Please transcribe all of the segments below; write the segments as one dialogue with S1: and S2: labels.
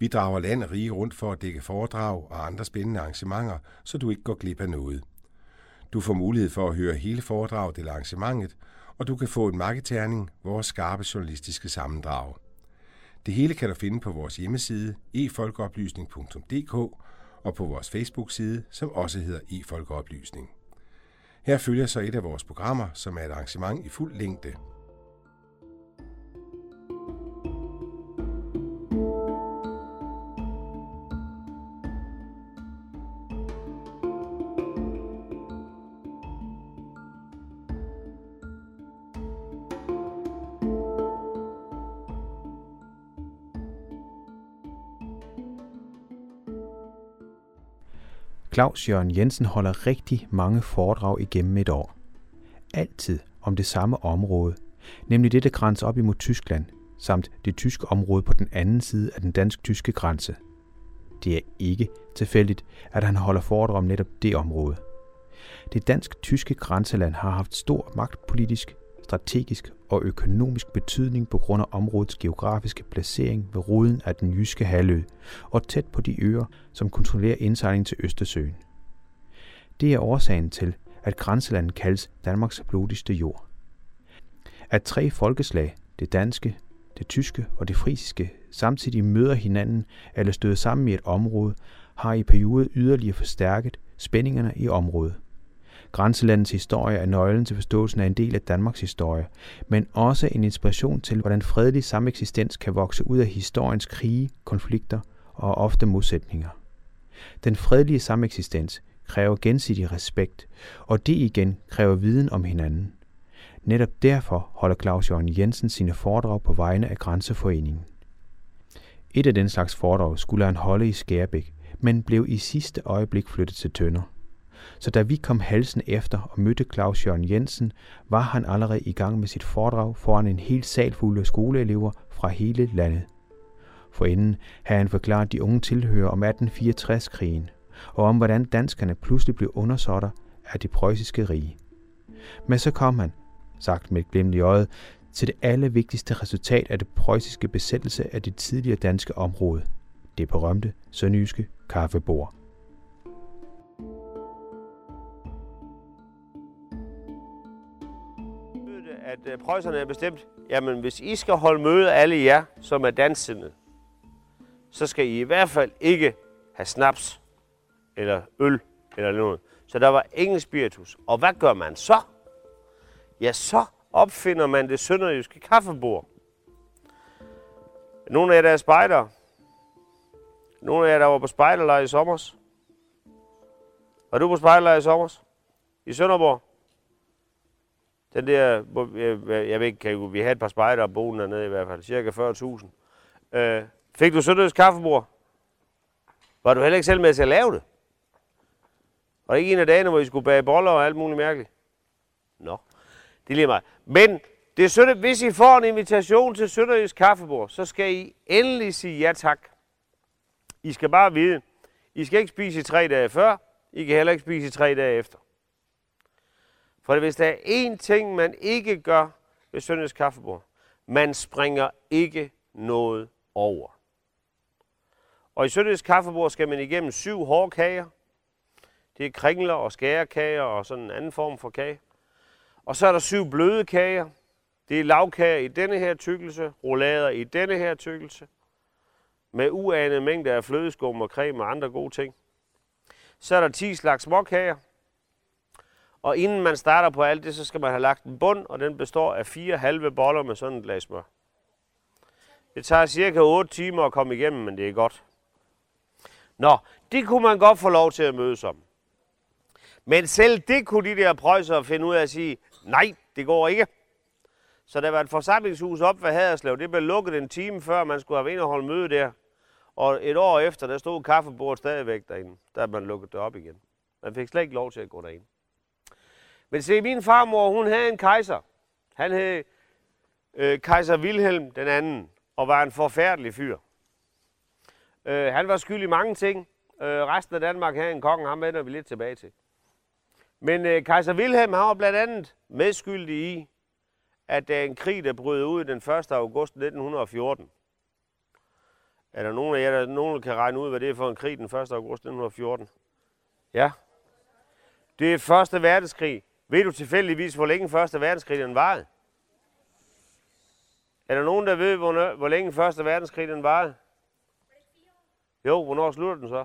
S1: Vi drager land og rige rundt for at dække foredrag og andre spændende arrangementer, så du ikke går glip af noget. Du får mulighed for at høre hele foredraget eller arrangementet, og du kan få en marketerning, vores skarpe journalistiske sammendrag. Det hele kan du finde på vores hjemmeside efolkeoplysning.dk og på vores Facebook-side, som også hedder efolkeoplysning. Her følger så et af vores programmer, som er et arrangement i fuld længde –
S2: Claus Jørgen Jensen holder rigtig mange foredrag igennem et år. Altid om det samme område, nemlig det, der grænser op imod Tyskland, samt det tyske område på den anden side af den dansk-tyske grænse. Det er ikke tilfældigt, at han holder foredrag om netop det område. Det dansk-tyske grænseland har haft stor magtpolitisk, strategisk og økonomisk betydning på grund af områdets geografiske placering ved roden af den jyske halvø og tæt på de øer, som kontrollerer indsejlingen til Østersøen. Det er årsagen til, at grænselandet kaldes Danmarks blodigste jord. At tre folkeslag, det danske, det tyske og det frisiske, samtidig møder hinanden eller støder sammen i et område, har i perioder yderligere forstærket spændingerne i området. Grænselandets historie er nøglen til forståelsen af en del af Danmarks historie, men også en inspiration til, hvordan fredelig sameksistens kan vokse ud af historiens krige, konflikter og ofte modsætninger. Den fredelige sameksistens kræver gensidig respekt, og det igen kræver viden om hinanden. Netop derfor holder Claus Jørgen Jensen sine foredrag på vegne af Grænseforeningen. Et af den slags foredrag skulle han holde i Skærbæk, men blev i sidste øjeblik flyttet til Tønder. Så da vi kom halsen efter og mødte Claus Jørgen Jensen, var han allerede i gang med sit foredrag foran en hel sal fuld af skoleelever fra hele landet. Forinden havde han forklaret de unge tilhører om 1864-krigen, og om hvordan danskerne pludselig blev undersåtter af det preussiske rige. Men så kom han, sagt med et glimt i øjet, til det allervigtigste resultat af det preussiske besættelse af det tidligere danske område, det berømte sønderjyske kaffebord.
S3: At øh, prøjserne er bestemt, jamen hvis I skal holde møde alle jer, som er dansende, så skal I i hvert fald ikke have snaps eller øl eller noget. Så der var ingen spiritus. Og hvad gør man så? Ja, så opfinder man det sønderjyske kaffebord. Nogle af jer, der er spejdere. Nogle af jer, der var på spejderlejr i sommer. Var du på spejderlejr i sommer? I Sønderborg? Den der, jeg, jeg ved ikke, kan, vi har et par spejder boende dernede i hvert fald, cirka 40.000. Øh, fik du søndags kaffebord? Var du heller ikke selv med til at lave det? Var det ikke en af dagene, hvor I skulle bage boller og alt muligt mærkeligt? Nå, det er lige meget. Men det er søndag, hvis I får en invitation til Sønderjysk kaffebord, så skal I endelig sige ja tak. I skal bare vide, I skal ikke spise i tre dage før, I kan heller ikke spise i tre dage efter. For hvis der er én ting, man ikke gør ved Søndags kaffebord, man springer ikke noget over. Og i Søndags kaffebord skal man igennem syv hårde kager. Det er kringler og skærekager og sådan en anden form for kage. Og så er der syv bløde kager. Det er lavkager i denne her tykkelse, roulader i denne her tykkelse, med uanede mængder af flødeskum og creme og andre gode ting. Så er der 10 slags småkager, og inden man starter på alt det, så skal man have lagt en bund, og den består af fire halve boller med sådan et glas smør. Det tager cirka 8 timer at komme igennem, men det er godt. Nå, det kunne man godt få lov til at mødes om. Men selv det kunne de der prøjser finde ud af at sige, nej, det går ikke. Så der var et forsamlingshus op ved Haderslev. Det blev lukket en time før, man skulle have været og holde møde der. Og et år efter, der stod kaffebordet stadigvæk derinde, da man lukkede det op igen. Man fik slet ikke lov til at gå derind. Men se, min farmor, hun havde en kejser. Han hed øh, kejser Wilhelm den anden, og var en forfærdelig fyr. Øh, han var skyld i mange ting. Øh, resten af Danmark havde en konge, ham vender vi lidt tilbage til. Men øh, kejser Wilhelm har blandt andet medskyldig i, at der er en krig, der brød ud den 1. august 1914. Er der nogen af jer, der nogen, der kan regne ud, hvad det er for en krig den 1. august 1914? Ja. Det er Første Verdenskrig. Ved du tilfældigvis, hvor længe Første Verdenskrig den varede? Er der nogen, der ved, hvor, hvor længe Første Verdenskrig den varede? Jo, hvornår slutter den så?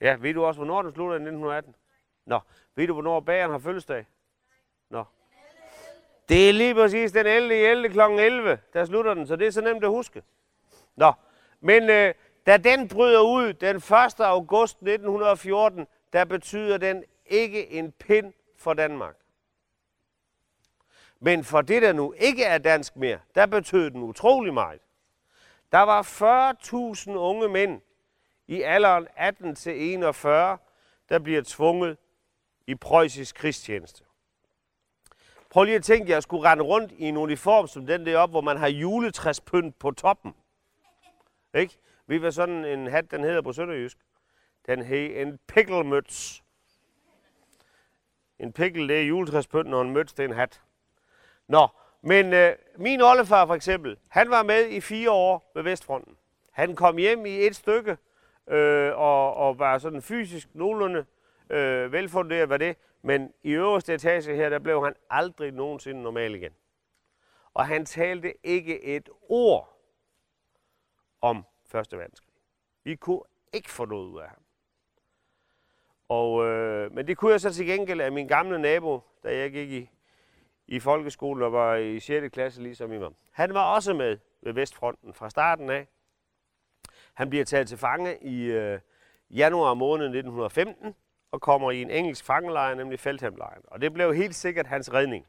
S3: Ja, ved du også, hvornår den slutter i 1918? Nå, ved du, hvornår bageren har fødselsdag? Nå. Det er lige præcis den 11. 11. kl. 11, der slutter den, så det er så nemt at huske. Nå, men øh, da den bryder ud den 1. august 1914, der betyder den ikke en pind for Danmark. Men for det, der nu ikke er dansk mere, der betød den utrolig meget. Der var 40.000 unge mænd i alderen 18 til 41, der bliver tvunget i preussisk krigstjeneste. Prøv lige at tænke, at jeg skulle rende rundt i en uniform som den der op, hvor man har juletræspynt på toppen. Ikke? Ved hvad sådan en hat, den hedder på Sønderjysk? Den hed en pikkelmøts. En pikkel, det er juletræspynt, og en møts, det er en hat. Nå, men øh, min oldefar for eksempel, han var med i fire år ved Vestfronten. Han kom hjem i et stykke, øh, og, og var sådan fysisk nogenlunde øh, velfunderet var det, men i øverste etage her, der blev han aldrig nogensinde normal igen. Og han talte ikke et ord om Første Verdenskrig. Vi kunne ikke få noget ud af ham. Og, øh, men det kunne jeg så til gengæld af min gamle nabo, da jeg gik i, i folkeskolen og var i 6. klasse, ligesom i mig. Han var også med ved Vestfronten fra starten af. Han bliver taget til fange i øh, januar måned 1915 og kommer i en engelsk fangelejr, nemlig Feldhamlejren. Og det blev helt sikkert hans redning.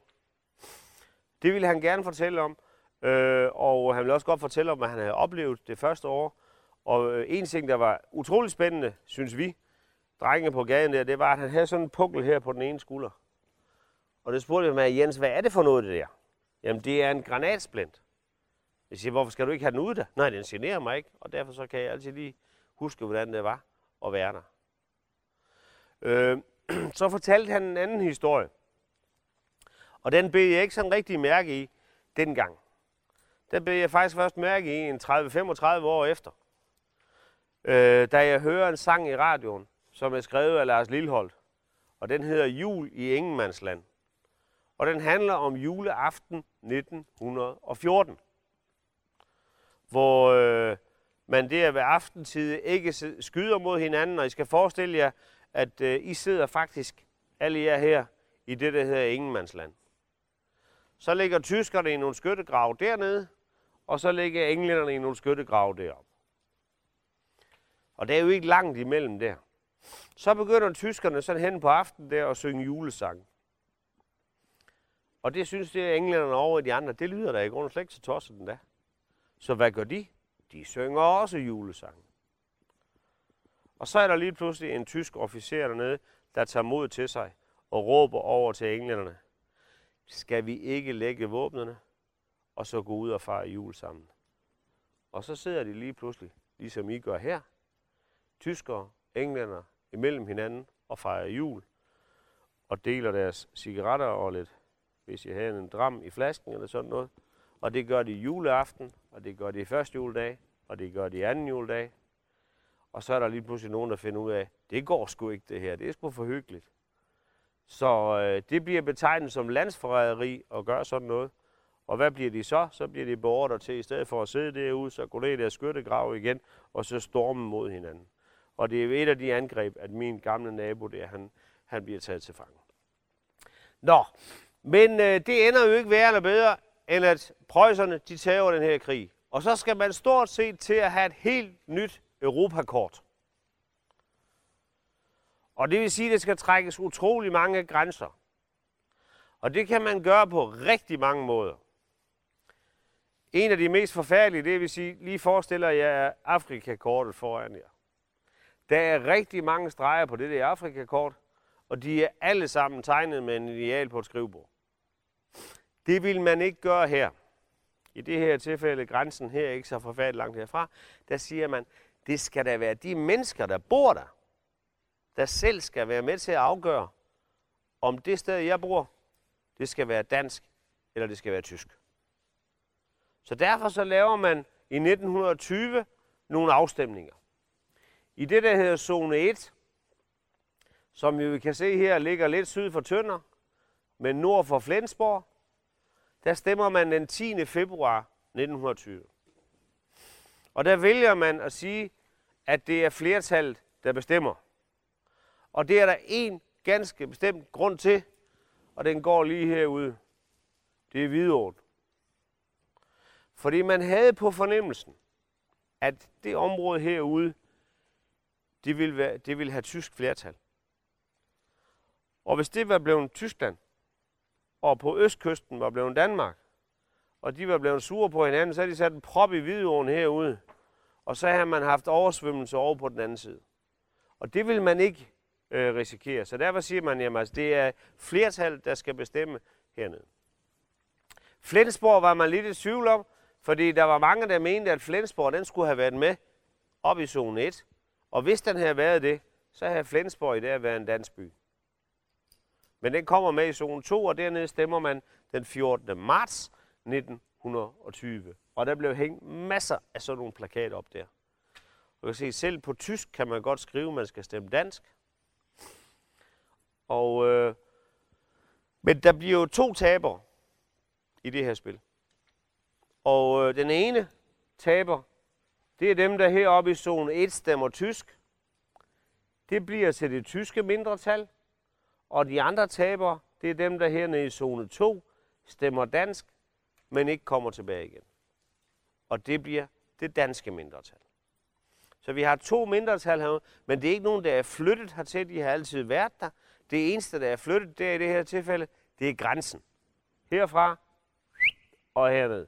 S3: Det ville han gerne fortælle om, øh, og han ville også godt fortælle om, hvad han havde oplevet det første år. Og øh, en ting, der var utrolig spændende, synes vi, drengene på gaden der, det var, at han havde sådan en pukkel her på den ene skulder. Og det spurgte jeg mig, Jens, hvad er det for noget, det der? Jamen, det er en granatsplint. Jeg siger, hvorfor skal du ikke have den ude der? Nej, den generer mig ikke, og derfor så kan jeg altid lige huske, hvordan det var at være der. Øh, så fortalte han en anden historie. Og den blev jeg ikke sådan rigtig mærke i dengang. Den blev jeg faktisk først mærke i en 30-35 år efter. Øh, da jeg hører en sang i radioen, som er skrevet af Lars Lilholdt. Og den hedder Jul i Ingemandsland. Og den handler om juleaften 1914. Hvor øh, man der ved aftentid ikke skyder mod hinanden, og I skal forestille jer, at øh, I sidder faktisk, alle jer her, i det, der hedder Ingemandsland. Så ligger tyskerne i nogle skyttegrave dernede, og så ligger englænderne i nogle skyttegrave deroppe. Og der er jo ikke langt imellem der. Så begynder tyskerne sådan hen på aftenen der at synge julesang. Og det synes det er englænderne over i de andre. Det lyder da i grunden slet ikke så tosset den da. Så hvad gør de? De synger også julesang. Og så er der lige pludselig en tysk officer dernede, der tager mod til sig og råber over til englænderne. Skal vi ikke lægge våbnene og så gå ud og fejre jul sammen? Og så sidder de lige pludselig, ligesom I gør her, tyskere, englænder, imellem hinanden og fejrer jul og deler deres cigaretter og lidt, hvis jeg havde en dram i flasken eller sådan noget. Og det gør de juleaften, og det gør de første juledag, og det gør de anden juledag, og så er der lige pludselig nogen, der finder ud af, det går sgu ikke det her, det er sgu for hyggeligt. Så øh, det bliver betegnet som landsforræderi at gøre sådan noget. Og hvad bliver de så? Så bliver de beordret til, i stedet for at sidde derude, så gå ned i deres skyttegrav igen, og så storme mod hinanden. Og det er et af de angreb, at min gamle nabo der, han, han bliver taget til fange. Nå, men øh, det ender jo ikke værre eller bedre, end at prøjserne, de tager den her krig. Og så skal man stort set til at have et helt nyt Europakort. Og det vil sige, at det skal trækkes utrolig mange grænser. Og det kan man gøre på rigtig mange måder. En af de mest forfærdelige, det vil sige, lige forestiller jeg Afrikakortet foran jer. Der er rigtig mange streger på det der Afrikakort, og de er alle sammen tegnet med en ideal på et skrivebord. Det vil man ikke gøre her. I det her tilfælde, grænsen her ikke så forfærdeligt langt herfra, der siger man, det skal da være de mennesker, der bor der, der selv skal være med til at afgøre, om det sted, jeg bor, det skal være dansk, eller det skal være tysk. Så derfor så laver man i 1920 nogle afstemninger. I det, der hedder zone 1, som vi kan se her, ligger lidt syd for Tønder, men nord for Flensborg, der stemmer man den 10. februar 1920. Og der vælger man at sige, at det er flertallet, der bestemmer. Og det er der en ganske bestemt grund til, og den går lige herude. Det er Hvidovre. Fordi man havde på fornemmelsen, at det område herude, det ville, være, det ville have tysk flertal. Og hvis det var blevet Tyskland, og på østkysten var blevet Danmark, og de var blevet sure på hinanden, så havde de sat en prop i Hvidovren herude, og så havde man haft oversvømmelse over på den anden side. Og det vil man ikke øh, risikere. Så derfor siger man, at altså, det er flertal, der skal bestemme hernede. Flensborg var man lidt i tvivl om, fordi der var mange, der mente, at Flensborg den skulle have været med op i zone 1. Og hvis den havde været det, så havde Flensborg i dag været en dansk by. Men den kommer med i zone 2, og dernede stemmer man den 14. marts 1920. Og der blev hængt masser af sådan nogle plakater op der. Du kan se, selv på tysk kan man godt skrive, at man skal stemme dansk. Og, øh, men der bliver jo to taber i det her spil. Og øh, den ene taber, det er dem, der heroppe i zone 1 stemmer tysk. Det bliver til det tyske mindretal. Og de andre taber, det er dem, der hernede i zone 2 stemmer dansk, men ikke kommer tilbage igen. Og det bliver det danske mindretal. Så vi har to mindretal her, men det er ikke nogen, der er flyttet hertil. De har altid været der. Det eneste, der er flyttet, det er i det her tilfælde, det er grænsen. Herfra og hernede.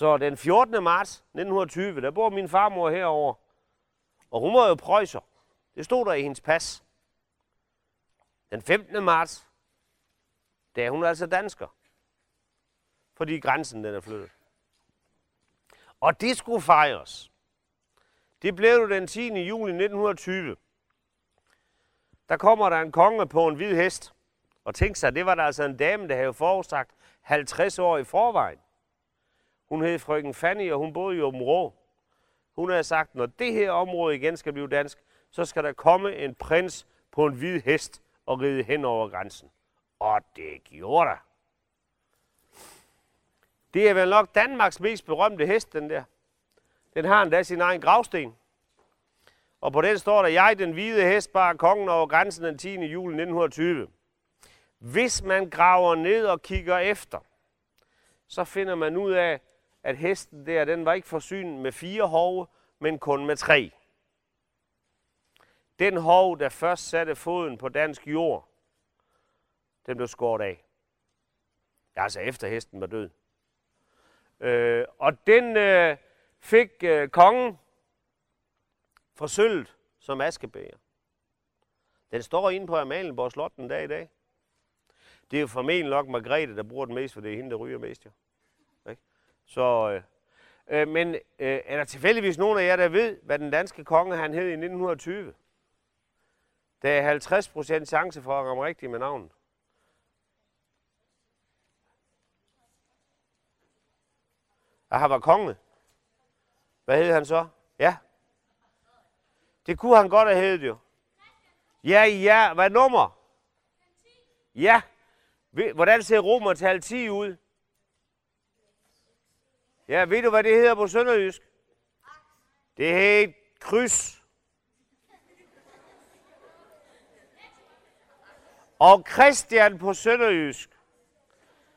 S3: Så den 14. marts 1920, der bor min farmor herover, og hun var jo prøjser. Det stod der i hendes pas. Den 15. marts, der er hun altså dansker. Fordi grænsen den er flyttet. Og det skulle fejres. Det blev den 10. juli 1920. Der kommer der en konge på en hvid hest. Og tænk sig, det var der altså en dame, der havde forudsagt 50 år i forvejen. Hun hed frøken Fanny, og hun boede i Åben Rå. Hun havde sagt, når det her område igen skal blive dansk, så skal der komme en prins på en hvid hest og ride hen over grænsen. Og det gjorde der. Det er vel nok Danmarks mest berømte hest, den der. Den har endda sin egen gravsten. Og på den står der, jeg, den hvide hest, bar kongen over grænsen den 10. juli 1920. Hvis man graver ned og kigger efter, så finder man ud af, at hesten der, den var ikke forsynet med fire hove, men kun med tre. Den hov, der først satte foden på dansk jord, den blev skåret af. Altså efter hesten var død. Øh, og den øh, fik øh, kongen for sølvet som askebæger. Den står inde på Amalienborg Slot den dag i dag. Det er jo formentlig nok Margrethe, der bruger den mest, for det er hende, der ryger mest. Jo. Så, øh, øh, men øh, er der tilfældigvis nogen af jer, der ved, hvad den danske konge han hed i 1920? Der er 50 procent chance for at ramme rigtigt med navnet. Og han var konge. Hvad hed han så? Ja. Det kunne han godt have heddet jo. Ja, ja. Hvad nummer? Ja. Hvordan ser romertal 10 ud? Ja, ved du, hvad det hedder på sønderjysk? Det hedder kryds. Og Christian på sønderjysk,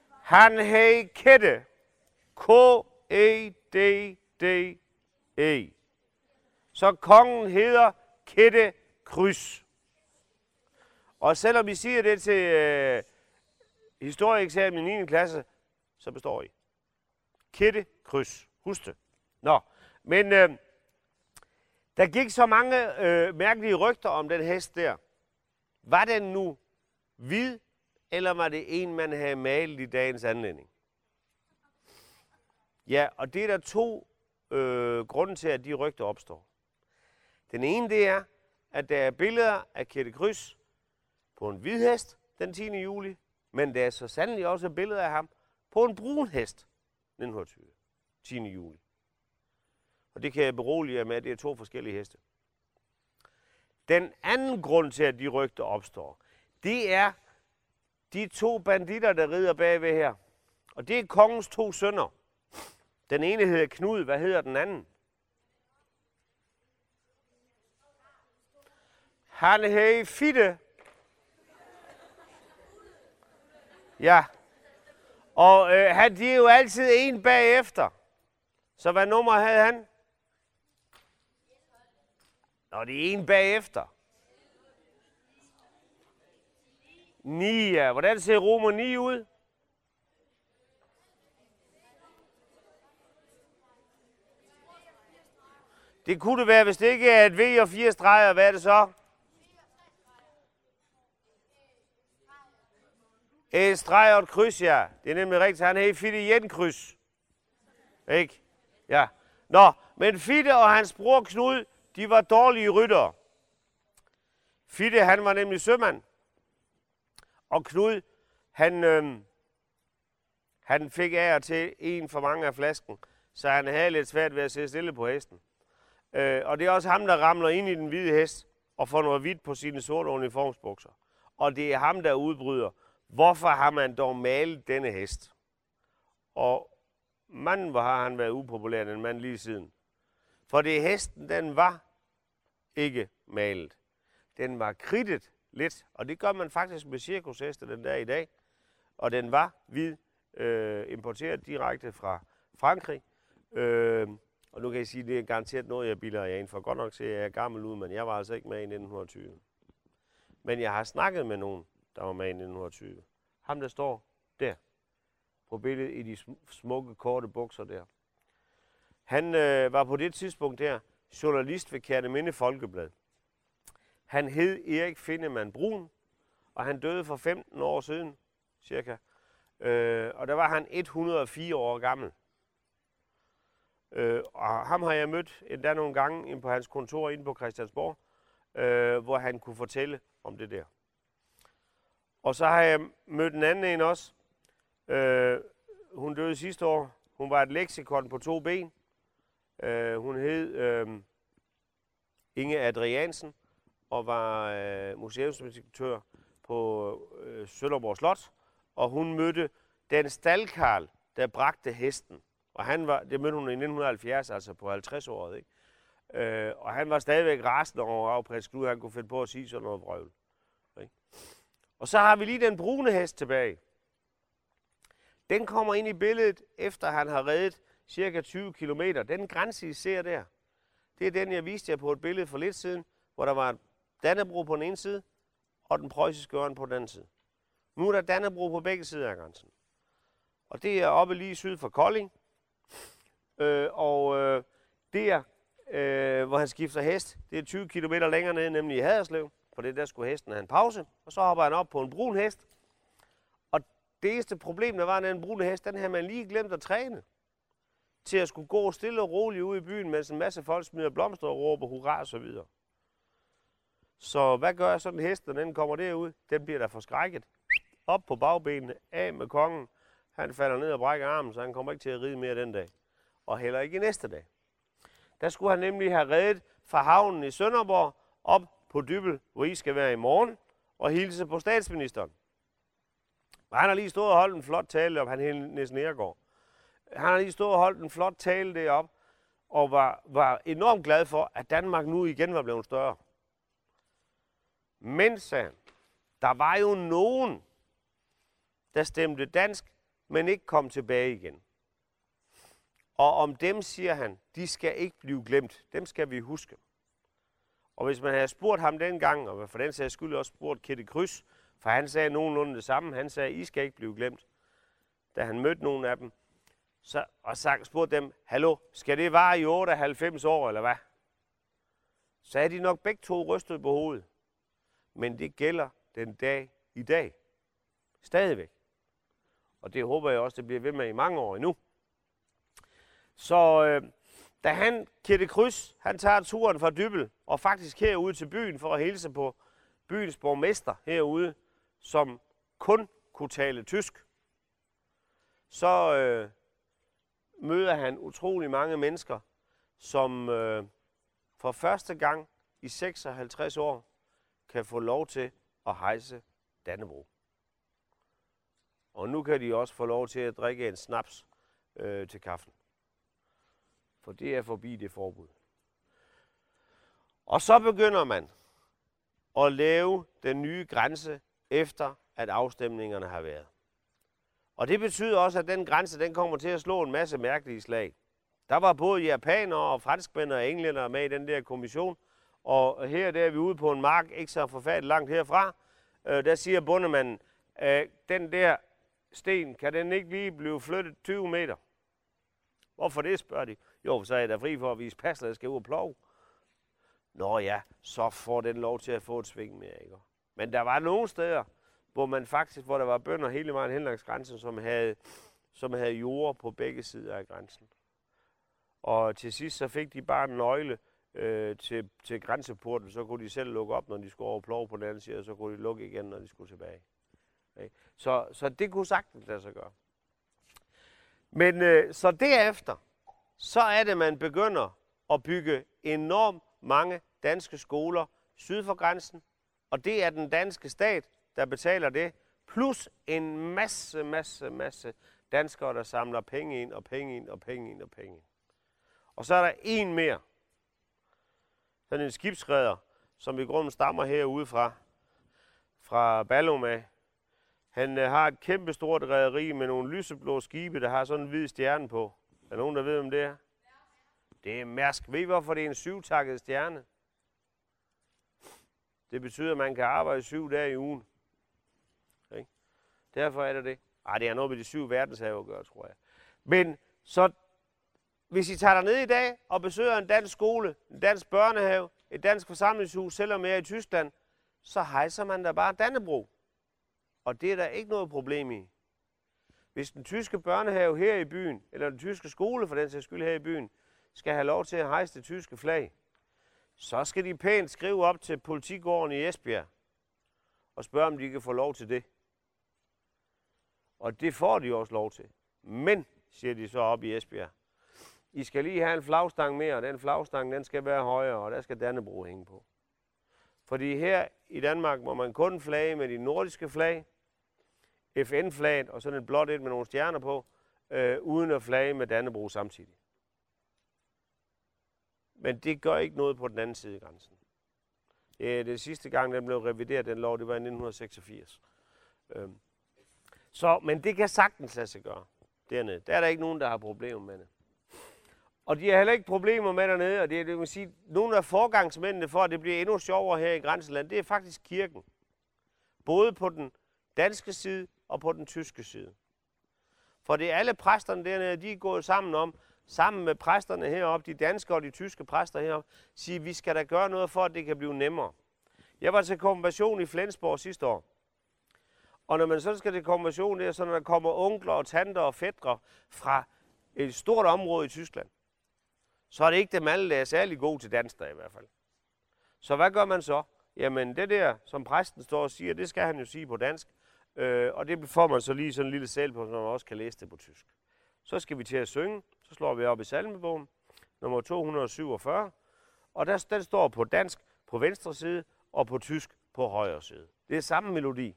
S3: han hed Kette. K-E-D-D-E. Så kongen hedder Kette Kryds. Og selvom vi siger det til øh, historieeksamen i 9. klasse, så består I. Kitte Kryds. Husk det. Nå, men øh, der gik så mange øh, mærkelige rygter om den hest der. Var den nu hvid, eller var det en, man havde malet i dagens anledning? Ja, og det er der to øh, grunde til, at de rygter opstår. Den ene, det er, at der er billeder af Kette Kryds på en hvid hest den 10. juli, men der er så sandelig også billeder af ham på en brun hest 1920. 10. juli. Og det kan jeg berolige jer med, at det er to forskellige heste. Den anden grund til, at de rygter opstår, det er de to banditter, der rider bagved her. Og det er kongens to sønner. Den ene hedder Knud, hvad hedder den anden? Han hedder Fitte. Ja. Og øh, han, de er jo altid en bagefter. Så hvad nummer havde han? Nå, det er en bagefter. 9, ja. Hvordan ser Romer 9 ud? Det kunne det være, hvis det ikke er et V og fire streger. Hvad er det så? En streg og et kryds, ja. Det er nemlig rigtigt. Han hedder Fitte Jenkryds. Ikke? Ja. Nå, men Fitte og hans bror Knud, de var dårlige ryttere. Fitte, han var nemlig sømand. Og Knud, han, øh, han fik af og til en for mange af flasken, så han havde lidt svært ved at sidde stille på hesten. Øh, og det er også ham, der ramler ind i den hvide hest og får noget hvidt på sine sorte uniformsbukser. Og det er ham, der udbryder, hvorfor har man dog malet denne hest? Og manden, hvor har han været upopulær, den mand lige siden. For det hesten, den var ikke malet. Den var kridtet lidt, og det gør man faktisk med cirkusheste den der i dag. Og den var hvid, øh, importeret direkte fra Frankrig. Øh, og nu kan jeg sige, at det er garanteret noget, jeg bilder jer ind for. Godt nok ser jeg gammel ud, men jeg var altså ikke med i 1920. Men jeg har snakket med nogen, der var med i 1920. Ham, der står der på billedet i de smukke, korte bukser der. Han øh, var på det tidspunkt der journalist ved Kærteminde Folkeblad. Han hed Erik Finnemann Brun, og han døde for 15 år siden, cirka. Øh, og der var han 104 år gammel. Øh, og ham har jeg mødt endda nogle gange ind på hans kontor inde på Christiansborg, øh, hvor han kunne fortælle om det der. Og så har jeg mødt en anden en også. Øh, hun døde sidste år. Hun var et leksikon på to ben. Øh, hun hed øh, Inge Adriansen og var øh, museumsinspektør på øh, Sønderborg Slot. Og hun mødte den staldkarl, der bragte hesten. Og han var, det mødte hun i 1970, altså på 50-året. Ikke? Øh, og han var stadigvæk rasende over, at prins Knud han kunne finde på at sige sådan noget vrøvl. Ikke? Og så har vi lige den brune hest tilbage. Den kommer ind i billedet, efter han har reddet cirka 20 km. Den grænse, I ser der, det er den, jeg viste jer på et billede for lidt siden, hvor der var Dannebro på den ene side, og den preussiske ørn på den anden side. Nu er der Dannebro på begge sider af grænsen. Og det er oppe lige syd for Kolding. Øh, og øh, der, øh, hvor han skifter hest, det er 20 km længere ned, nemlig i Haderslev. For det der skulle hesten have en pause. Og så hopper han op på en brun hest. Og det eneste problem, der var at den brune hest, den havde man lige glemt at træne. Til at skulle gå stille og roligt ud i byen, mens en masse folk smider blomster og råber hurra og så videre. Så hvad gør sådan en hest, når den kommer derud? Den bliver da forskrækket. Op på bagbenene, af med kongen. Han falder ned og brækker armen, så han kommer ikke til at ride mere den dag. Og heller ikke næste dag. Der skulle han nemlig have reddet fra havnen i Sønderborg op på Dybel, hvor I skal være i morgen, og hilse på statsministeren. Og han har lige stået og holdt en flot tale om, han hed Nergård. Han har lige stået og holdt en flot tale derop, og var, var enormt glad for, at Danmark nu igen var blevet større. Men, sagde han, der var jo nogen, der stemte dansk, men ikke kom tilbage igen. Og om dem siger han, de skal ikke blive glemt. Dem skal vi huske. Og hvis man havde spurgt ham dengang, og for den sags skyld også spurgt Kette Kryds, for han sagde nogenlunde det samme, han sagde, I skal ikke blive glemt, da han mødte nogle af dem, så, og sagt, spurgte dem, hallo, skal det vare i 98 år, eller hvad? Så er de nok begge to rystet på hovedet. Men det gælder den dag i dag. Stadigvæk. Og det håber jeg også, det bliver ved med i mange år endnu. Så øh, da han, Kirte Kryds, han tager turen fra Dybel og faktisk herude til byen for at hilse på byens borgmester herude, som kun kunne tale tysk, så øh, møder han utrolig mange mennesker, som øh, for første gang i 56 år kan få lov til at hejse Dannebro. Og nu kan de også få lov til at drikke en snaps øh, til kaffen. For det er forbi det forbud. Og så begynder man at lave den nye grænse efter, at afstemningerne har været. Og det betyder også, at den grænse den kommer til at slå en masse mærkelige slag. Der var både japanere og franskmænd og englænder med i den der kommission, og her der er vi ude på en mark, ikke så forfærdeligt langt herfra. Øh, der siger bundemanden, øh, den der sten, kan den ikke lige blive flyttet 20 meter? Hvorfor det, spørger de. Jo, så er jeg da fri for at vise pas, jeg skal ud og plov. Nå ja, så får den lov til at få et sving mere, ikke? Men der var nogle steder, hvor man faktisk, hvor der var bønder hele vejen hen langs grænsen, som havde, som havde jord på begge sider af grænsen. Og til sidst så fik de bare en nøgle øh, til, til grænseporten, så kunne de selv lukke op, når de skulle over plov på den anden side, og så kunne de lukke igen, når de skulle tilbage. Okay. Så, så det kunne sagtens lade sig gøre. Men øh, så derefter, så er det, man begynder at bygge enormt mange danske skoler syd for grænsen, og det er den danske stat, der betaler det, plus en masse, masse, masse danskere, der samler penge ind og penge ind og penge ind og penge ind. Og så er der en mere. Sådan en skibsredder, som i grunden stammer herude fra, fra Ballum af. Han øh, har et kæmpestort rederi med nogle lyseblå skibe, der har sådan en hvid stjerne på. Er nogen, der ved, om det er? Det er Mærsk. Ved I, hvorfor det er en syvtakket stjerne? Det betyder, at man kan arbejde syv dage i ugen. Okay? Derfor er det det. Ej, det er noget med de syv verdenshave at gøre, tror jeg. Men så, hvis I tager ned i dag og besøger en dansk skole, en dansk børnehave, et dansk forsamlingshus, selvom jeg er i Tyskland, så hejser man da bare Dannebro. Og det er der ikke noget problem i. Hvis den tyske børnehave her i byen, eller den tyske skole for den sags skyld her i byen, skal have lov til at hejse det tyske flag, så skal de pænt skrive op til politigården i Esbjerg og spørge, om de kan få lov til det. Og det får de også lov til. Men, siger de så op i Esbjerg, I skal lige have en flagstang mere, og den flagstang den skal være højere, og der skal Dannebro hænge på. Fordi her i Danmark må man kun flage med de nordiske flag, FN-flaget og sådan et blåt et med nogle stjerner på, øh, uden at flage med Dannebro samtidig. Men det gør ikke noget på den anden side af grænsen. Det, det sidste gang, den blev revideret, den lov, det var i 1986. Øh. Så, men det kan sagtens lade sig gøre dernede. Der er der ikke nogen, der har problemer med det. Og de har heller ikke problemer med dernede, og det, er, det vil sige, nogle af forgangsmændene for, at det bliver endnu sjovere her i grænseland, det er faktisk kirken. Både på den danske side og på den tyske side. For det er alle præsterne dernede, de er gået sammen om, sammen med præsterne heroppe, de danske og de tyske præster heroppe, sige, vi skal da gøre noget for, at det kan blive nemmere. Jeg var til konfirmation i Flensborg sidste år. Og når man så skal til konfirmation, det er så, når der kommer onkler og tanter og fædre fra et stort område i Tyskland, så er det ikke dem alle, der er særlig gode til dansk der i hvert fald. Så hvad gør man så? Jamen det der, som præsten står og siger, det skal han jo sige på dansk. Øh, og det får man så lige sådan en lille sal på, så man også kan læse det på tysk. Så skal vi til at synge. Så slår vi op i salmebogen, nummer 247. Og der, den står på dansk på venstre side, og på tysk på højre side. Det er samme melodi.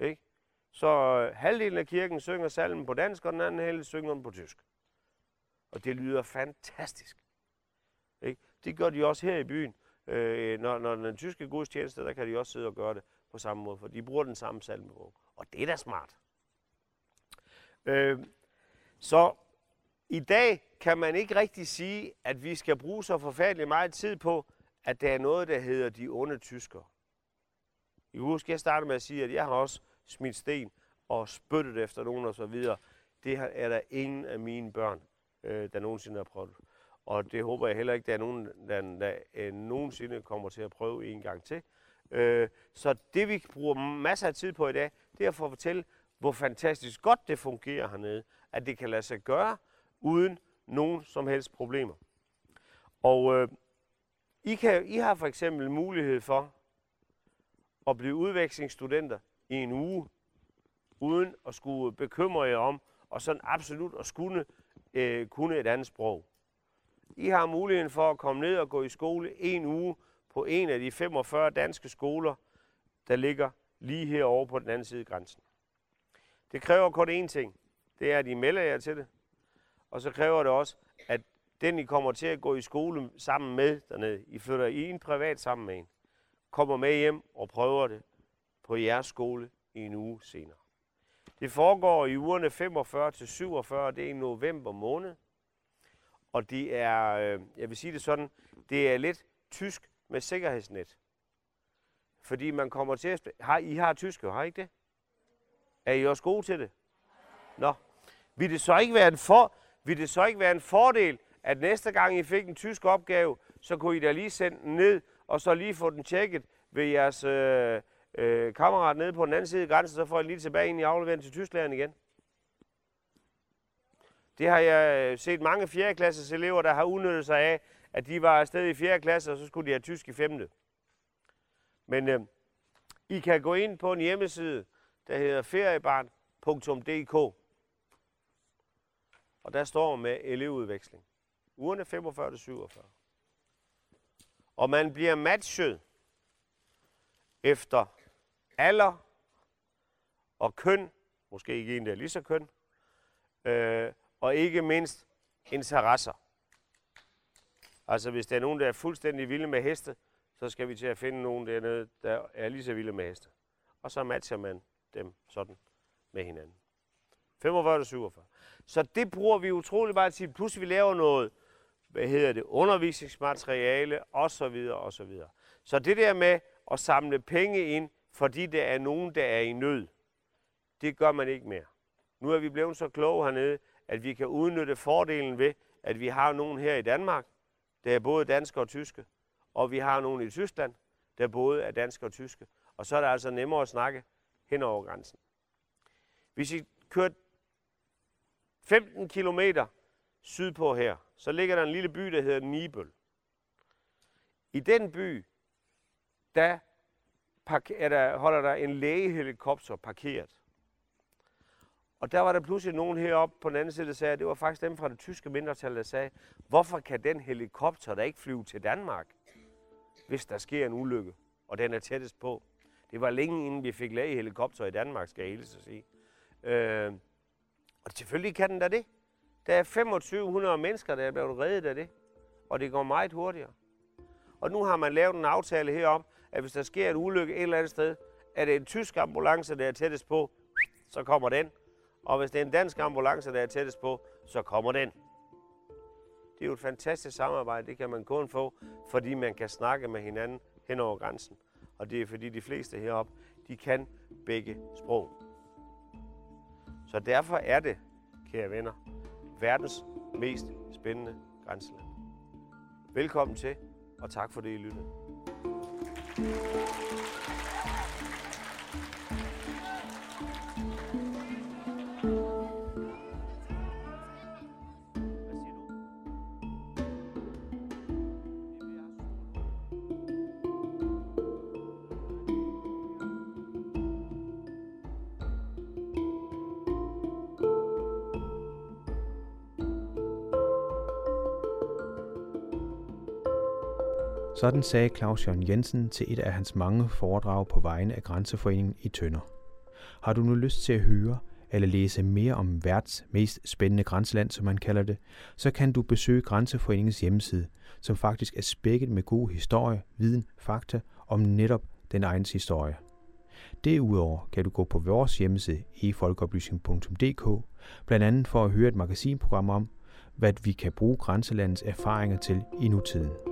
S3: Ikke? Så øh, halvdelen af kirken synger salmen på dansk, og den anden halvdel synger den på tysk. Og det lyder fantastisk. Ikke? Det gør de også her i byen. Øh, når, når den tyske gudstjeneste, der kan de også sidde og gøre det på samme måde, for de bruger den samme salmebog. Og det er da smart. Øh, så i dag kan man ikke rigtig sige, at vi skal bruge så forfærdelig meget tid på, at der er noget, der hedder de onde tyskere. I husker, jeg startede med at sige, at jeg har også smidt sten og spyttet efter nogen og så videre. det er der ingen af mine børn, øh, der nogensinde har prøvet. Og det håber jeg heller ikke, der er nogen, der, der øh, nogensinde kommer til at prøve en gang til. Øh, så det vi bruger masser af tid på i dag, det er for at fortælle, hvor fantastisk godt det fungerer hernede. At det kan lade sig gøre uden nogen som helst problemer. Og øh, I, kan, I har for eksempel mulighed for at blive udvekslingsstudenter i en uge, uden at skulle bekymre jer om, og sådan absolut at skulle øh, kunne et andet sprog. I har muligheden for at komme ned og gå i skole en uge på en af de 45 danske skoler, der ligger lige herovre på den anden side af grænsen. Det kræver kun én ting. Det er, at I melder jer til det. Og så kræver det også, at den, I kommer til at gå i skole sammen med dernede, I flytter i en privat sammen med en, kommer med hjem og prøver det på jeres skole i en uge senere. Det foregår i ugerne 45 til 47, det er i november måned. Og det er, øh, jeg vil sige det sådan, det er lidt tysk med sikkerhedsnet. Fordi man kommer til at... Har, I har tysk, har I ikke det? Er I også gode til det? Nå. Vil det så ikke være en, for, vil det så ikke være en fordel, at næste gang I fik en tysk opgave, så kunne I da lige sende den ned, og så lige få den tjekket ved jeres øh, øh, kammerat nede på den anden side af grænsen, så får I lige tilbage ind i afleveringen til Tyskland igen. Det har jeg øh, set mange 4. klasses elever, der har udnyttet sig af, at de var afsted i 4. klasse, og så skulle de have tysk i 5. Men øh, I kan gå ind på en hjemmeside, der hedder feriebarn.dk. Og der står med elevudveksling. Ugerne 45-47. Og man bliver matchet efter alder og køn, måske ikke en, der er lige så køn, øh, og ikke mindst interesser. Altså hvis der er nogen, der er fuldstændig vilde med heste, så skal vi til at finde nogen dernede, der er lige så vilde med heste. Og så matcher man dem sådan med hinanden. 45 og 47. Så det bruger vi utrolig meget tid. Plus vi laver noget, hvad hedder det, undervisningsmateriale osv. osv. Så det der med at samle penge ind, fordi der er nogen, der er i nød, det gør man ikke mere. Nu er vi blevet så kloge hernede, at vi kan udnytte fordelen ved, at vi har nogen her i Danmark, der er både danske og tyske, og vi har nogen i Tyskland, der både er danske og tyske. Og så er det altså nemmere at snakke hen over grænsen. Hvis I kører 15 km sydpå her, så ligger der en lille by, der hedder Nibøl. I den by, der, er der holder der en lægehelikopter parkeret. Og der var der pludselig nogen heroppe på den anden side, der sagde, at det var faktisk dem fra det tyske mindretal, der sagde, hvorfor kan den helikopter der ikke flyve til Danmark, hvis der sker en ulykke, og den er tættest på. Det var længe inden vi fik læge helikopter i Danmark, skal jeg hilse at sige. Øh, og selvfølgelig kan den da det. Der er 2500 mennesker, der er blevet reddet af det, og det går meget hurtigere. Og nu har man lavet en aftale herom, at hvis der sker en ulykke et eller andet sted, er det en tysk ambulance, der er tættest på, så kommer den. Og hvis det er en dansk ambulance, der er tættest på, så kommer den. Det er jo et fantastisk samarbejde, det kan man kun få, fordi man kan snakke med hinanden hen over grænsen. Og det er fordi de fleste heroppe, de kan begge sprog. Så derfor er det, kære venner, verdens mest spændende grænseland. Velkommen til, og tak for det, I lyttede.
S2: Sådan sagde Claus Jørgen Jensen til et af hans mange foredrag på vegne af Grænseforeningen i Tønder. Har du nu lyst til at høre eller læse mere om verdens mest spændende grænseland, som man kalder det, så kan du besøge Grænseforeningens hjemmeside, som faktisk er spækket med god historie, viden, fakta om netop den egens historie. Derudover kan du gå på vores hjemmeside efolkeoplysning.dk, blandt andet for at høre et magasinprogram om, hvad vi kan bruge grænselandets erfaringer til i nutiden.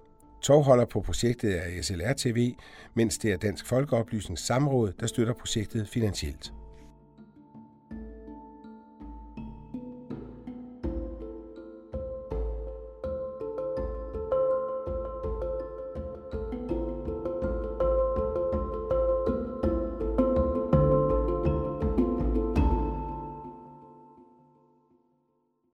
S1: Tovholder på projektet er SLR TV, mens det er Dansk Folkeoplysnings Samråd, der støtter projektet finansielt.